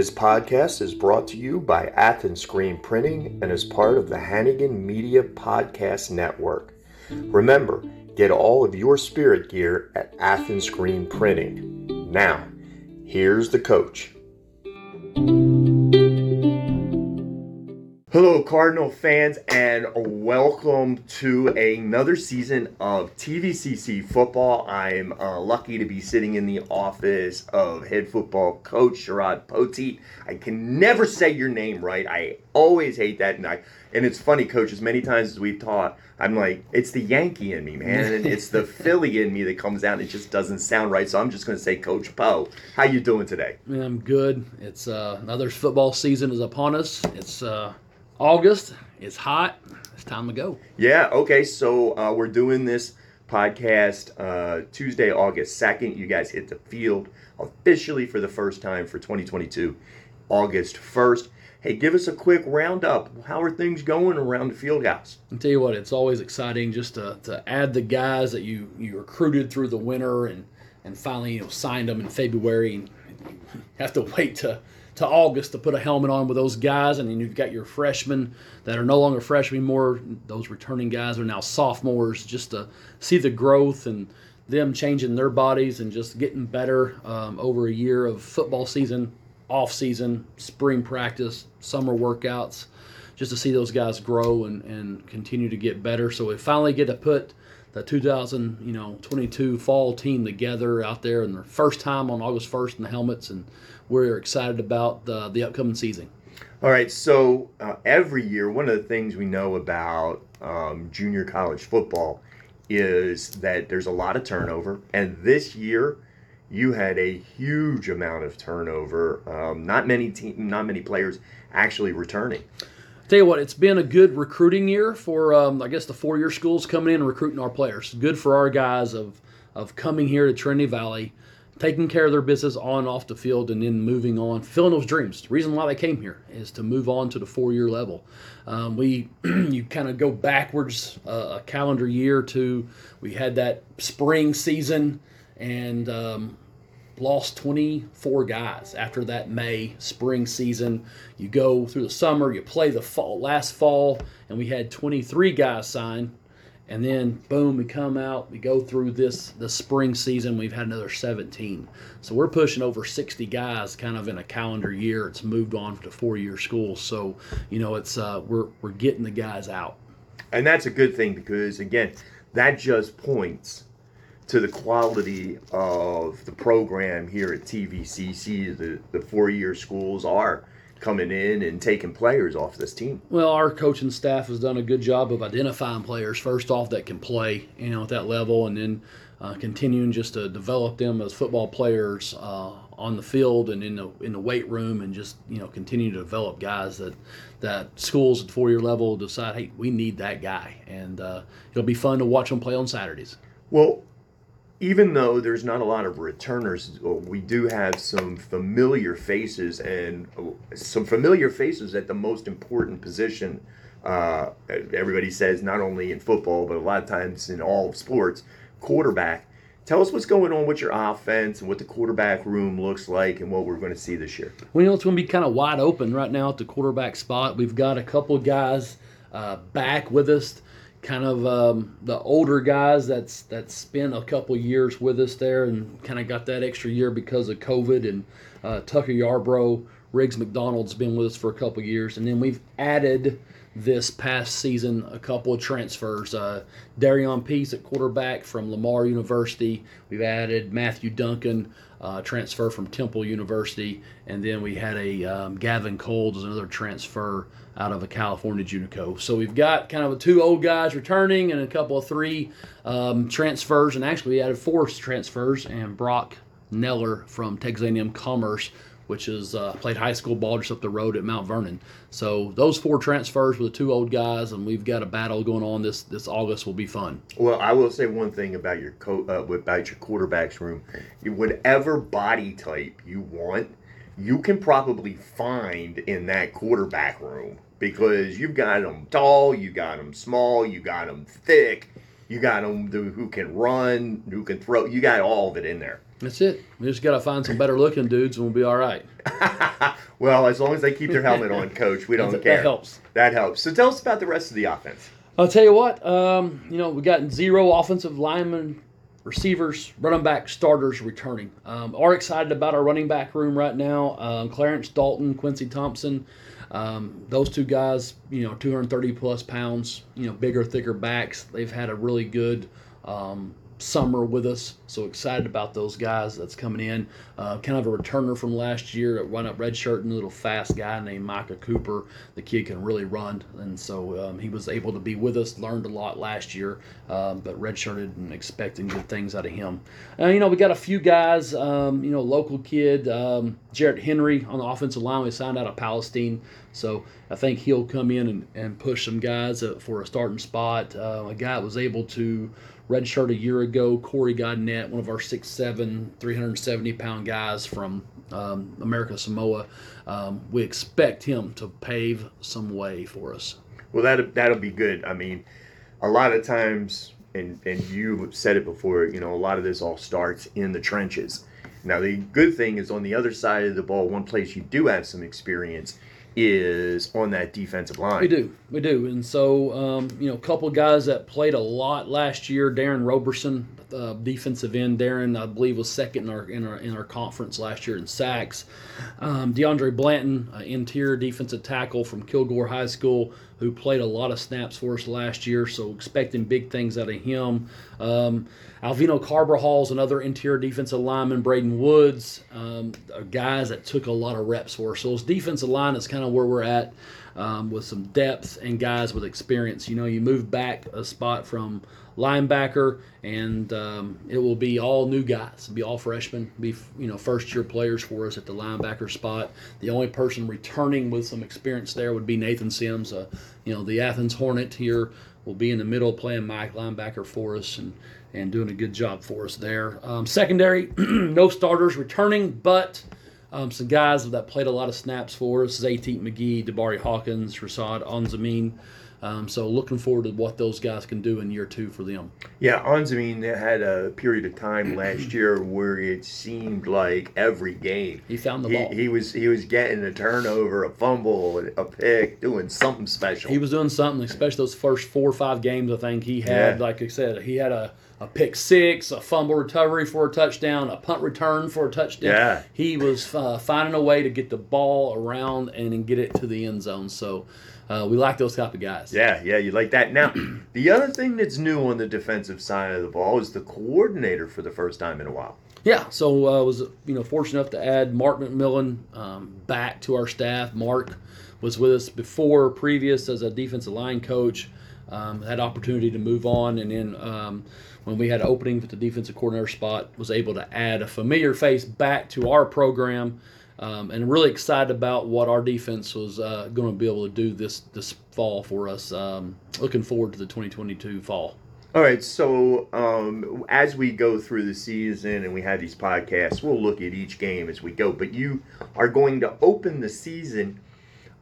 This podcast is brought to you by Athens Screen Printing and is part of the Hannigan Media Podcast Network. Remember, get all of your spirit gear at Athens Screen Printing. Now, here's the coach. Hello, Cardinal fans, and welcome to another season of TVCC football. I'm uh, lucky to be sitting in the office of head football coach Sherard Poteete. I can never say your name right. I always hate that, and I and it's funny, coach. As many times as we've taught, I'm like, it's the Yankee in me, man, and it's the Philly in me that comes out. And it just doesn't sound right, so I'm just going to say, Coach Poe. How you doing today? Man, I'm good. It's uh, another football season is upon us. It's uh, August. It's hot. It's time to go. Yeah. Okay. So uh, we're doing this podcast uh, Tuesday, August second. You guys hit the field officially for the first time for 2022, August first. Hey, give us a quick roundup. How are things going around the field house? I'll tell you what, it's always exciting just to, to add the guys that you, you recruited through the winter and, and finally you know signed them in February. And you have to wait to to August to put a helmet on with those guys, and then you've got your freshmen that are no longer freshmen anymore. Those returning guys are now sophomores. Just to see the growth and them changing their bodies and just getting better um, over a year of football season, off season, spring practice, summer workouts, just to see those guys grow and, and continue to get better. So we finally get to put the 2000 you know 22 fall team together out there and the first time on August 1st in the helmets and we're excited about the, the upcoming season. All right, so uh, every year, one of the things we know about um, junior college football is that there's a lot of turnover, and this year you had a huge amount of turnover. Um, not many team, not many players actually returning. Tell you what, it's been a good recruiting year for um, I guess the four-year schools coming in and recruiting our players. Good for our guys of of coming here to Trinity Valley taking care of their business on and off the field and then moving on, filling those dreams. The reason why they came here is to move on to the four year level. Um, we, you kind of go backwards uh, a calendar year to, we had that spring season and um, lost 24 guys after that May spring season. You go through the summer, you play the fall, last fall, and we had 23 guys signed and then boom we come out we go through this the spring season we've had another 17 so we're pushing over 60 guys kind of in a calendar year. It's moved on to four year school. So you know it's uh, we're we're getting the guys out. And that's a good thing because again that just points to the quality of the program here at tvcc the, the four year schools are coming in and taking players off this team. Well, our coaching staff has done a good job of identifying players first off that can play, you know, at that level, and then uh, continuing just to develop them as football players uh, on the field and in the in the weight room, and just you know continue to develop guys that that schools at four year level decide, hey, we need that guy, and uh, it'll be fun to watch them play on Saturdays. Well, even though there's not a lot of returners, uh, we do have some familiar faces and uh, some familiar faces at the most important position. Uh, everybody says not only in football, but a lot of times in all sports, quarterback. Tell us what's going on with your offense and what the quarterback room looks like and what we're going to see this year. Well, you know, it's going to be kind of wide open right now at the quarterback spot. We've got a couple guys uh, back with us kind of um, the older guys that's that spent a couple years with us there and kind of got that extra year because of COVID and uh, Tucker Yarbrough, Riggs McDonald's been with us for a couple years, and then we've added this past season a couple of transfers. Uh, Darion Peace at quarterback from Lamar University. We've added Matthew Duncan, uh, transfer from Temple University, and then we had a um, Gavin Coles as another transfer out of a California Junico. So we've got kind of two old guys returning and a couple of three um, transfers, and actually we added four transfers and Brock Neller from Texas A&M Commerce which is uh, played high school ball just up the road at Mount Vernon. So those four transfers with the two old guys, and we've got a battle going on this this August will be fun. Well, I will say one thing about your co- uh, about your quarterbacks room, whatever body type you want, you can probably find in that quarterback room because you've got them tall, you got them small, you got them thick, you got them who can run, who can throw. You got all of it in there. That's it. We just got to find some better looking dudes and we'll be all right. Well, as long as they keep their helmet on, coach, we don't that, care. That helps. That helps. So tell us about the rest of the offense. I'll tell you what. Um, you know, we got zero offensive linemen, receivers, running back, starters returning. Um, are excited about our running back room right now. Um, Clarence Dalton, Quincy Thompson. Um, those two guys, you know, 230 plus pounds, you know, bigger, thicker backs. They've had a really good um, summer with us. So excited about those guys that's coming in. Uh, kind of a returner from last year, a run up red shirt and a little fast guy named Micah Cooper. The kid can really run, and so um, he was able to be with us. Learned a lot last year, um, but redshirted and expecting good things out of him. Uh, you know, we got a few guys. Um, you know, local kid um, Jarrett Henry on the offensive line. We signed out of Palestine. So I think he'll come in and, and push some guys uh, for a starting spot. Uh, a guy that was able to redshirt a year ago, Corey Godnett, one of our 6'7", 370 pound guys from um, America Samoa. Um, we expect him to pave some way for us. Well, that that'll be good. I mean, a lot of times, and and you said it before. You know, a lot of this all starts in the trenches. Now, the good thing is on the other side of the ball, one place you do have some experience is on that defensive line. We do, we do, and so um, you know, a couple guys that played a lot last year. Darren Roberson, uh, defensive end. Darren, I believe, was second in our in our in our conference last year in sacks. Um, DeAndre Blanton, uh, interior defensive tackle from Kilgore High School, who played a lot of snaps for us last year. So expecting big things out of him. Um, Alvino Carbajal's another interior defensive lineman. Braden Woods, um, guys that took a lot of reps for us. So his defensive line is kind of where we're at um, with some depth and guys with experience. You know, you move back a spot from linebacker, and um, it will be all new guys, be all freshmen, be you know first year players for us at the linebacker spot. The only person returning with some experience there would be Nathan Sims. Uh, you know, the Athens Hornet here will be in the middle playing Mike linebacker for us and and doing a good job for us there. Um, secondary, no starters returning, but um, some guys that played a lot of snaps for us: Zayteek McGee, Debari Hawkins, Rasad Onzamin. Um, so looking forward to what those guys can do in year two for them. Yeah, Onzamin had a period of time last year where it seemed like every game he found the he, ball. he was he was getting a turnover, a fumble, a pick, doing something special. He was doing something, especially those first four or five games. I think he had, Yeah. like I said, he had a, a pick six, a fumble recovery for a touchdown, a punt return for a touchdown. Yeah. He was uh, finding a way to get the ball around and then get it to the end zone. So uh, we like those type of guys. Yeah, yeah, you like that. Now, the other thing that's new on the defensive side of the ball is the coordinator for the first time in a while. Yeah, so I uh, was you know fortunate enough to add Mark McMillan um, back to our staff. Mark was with us before, previous as a defensive line coach. Um, had opportunity to move on, and then um, when we had an opening for the defensive coordinator spot, was able to add a familiar face back to our program, um, and really excited about what our defense was uh, going to be able to do this this fall for us. Um, looking forward to the 2022 fall. All right, so um, as we go through the season and we have these podcasts, we'll look at each game as we go. But you are going to open the season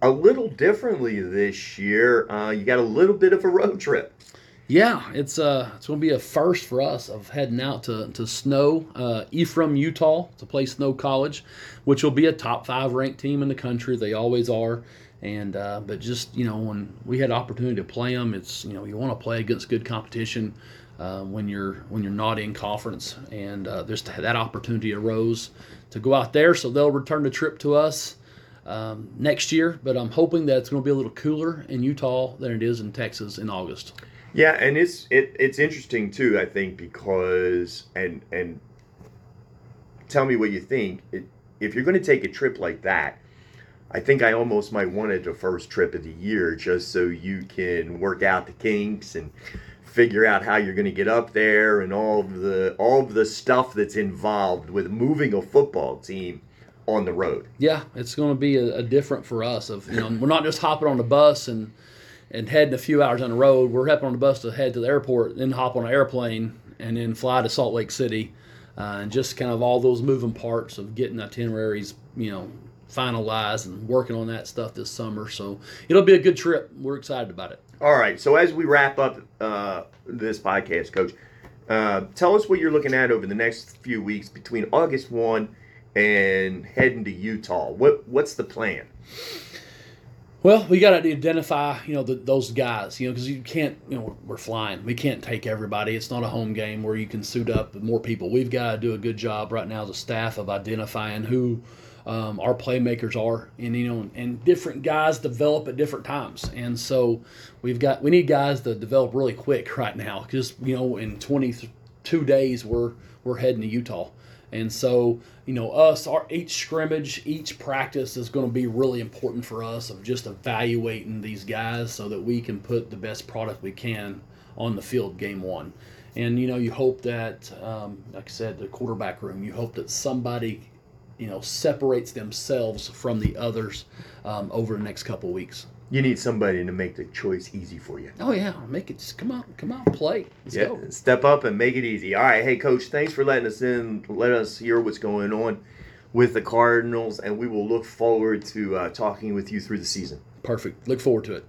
a little differently this year. Uh, you got a little bit of a road trip. Yeah, it's uh it's gonna be a first for us of heading out to to Snow, uh, Ephraim, Utah, to play Snow College, which will be a top five ranked team in the country. They always are. And uh, but just you know when we had opportunity to play them, it's you know you want to play against good competition uh, when you're when you're not in conference, and uh, there's that opportunity arose to go out there. So they'll return the trip to us um, next year. But I'm hoping that it's going to be a little cooler in Utah than it is in Texas in August. Yeah, and it's it, it's interesting too. I think because and and tell me what you think. It, if you're going to take a trip like that, I think I almost might want it the first trip of the year just so you can work out the kinks and figure out how you're going to get up there and all the all the stuff that's involved with moving a football team on the road. Yeah, it's going to be a, a different for us. Of you know, we're not just hopping on the bus and and heading a few hours on the road. We're hopping on the bus to head to the airport, then hop on an airplane, and then fly to Salt Lake City, uh, and just kind of all those moving parts of getting itineraries, you know, finalized and working on that stuff this summer. So it'll be a good trip. We're excited about it. All right. So as we wrap up uh, this podcast, Coach, uh, tell us what you're looking at over the next few weeks between August one and heading to Utah. What what's the plan? Well, we got to identify, you know, the, those guys, you know, because you can't, you know, we're flying. We can't take everybody. It's not a home game where you can suit up more people. We've got to do a good job right now as a staff of identifying who um, our playmakers are, and you know, and different guys develop at different times. And so we've got we need guys to develop really quick right now. Just you know, in 22 days we're we're heading to Utah. And so, you know, us, our each scrimmage, each practice is going to be really important for us of just evaluating these guys so that we can put the best product we can on the field game one. And you know, you hope that, um, like I said, the quarterback room, you hope that somebody, you know, separates themselves from the others um, over the next couple weeks. You need somebody to make the choice easy for you. Oh yeah, make it just come out, come out, and play. Let's yeah, go. step up and make it easy. All right, hey coach, thanks for letting us in. Let us hear what's going on with the Cardinals, and we will look forward to uh, talking with you through the season. Perfect. Look forward to it.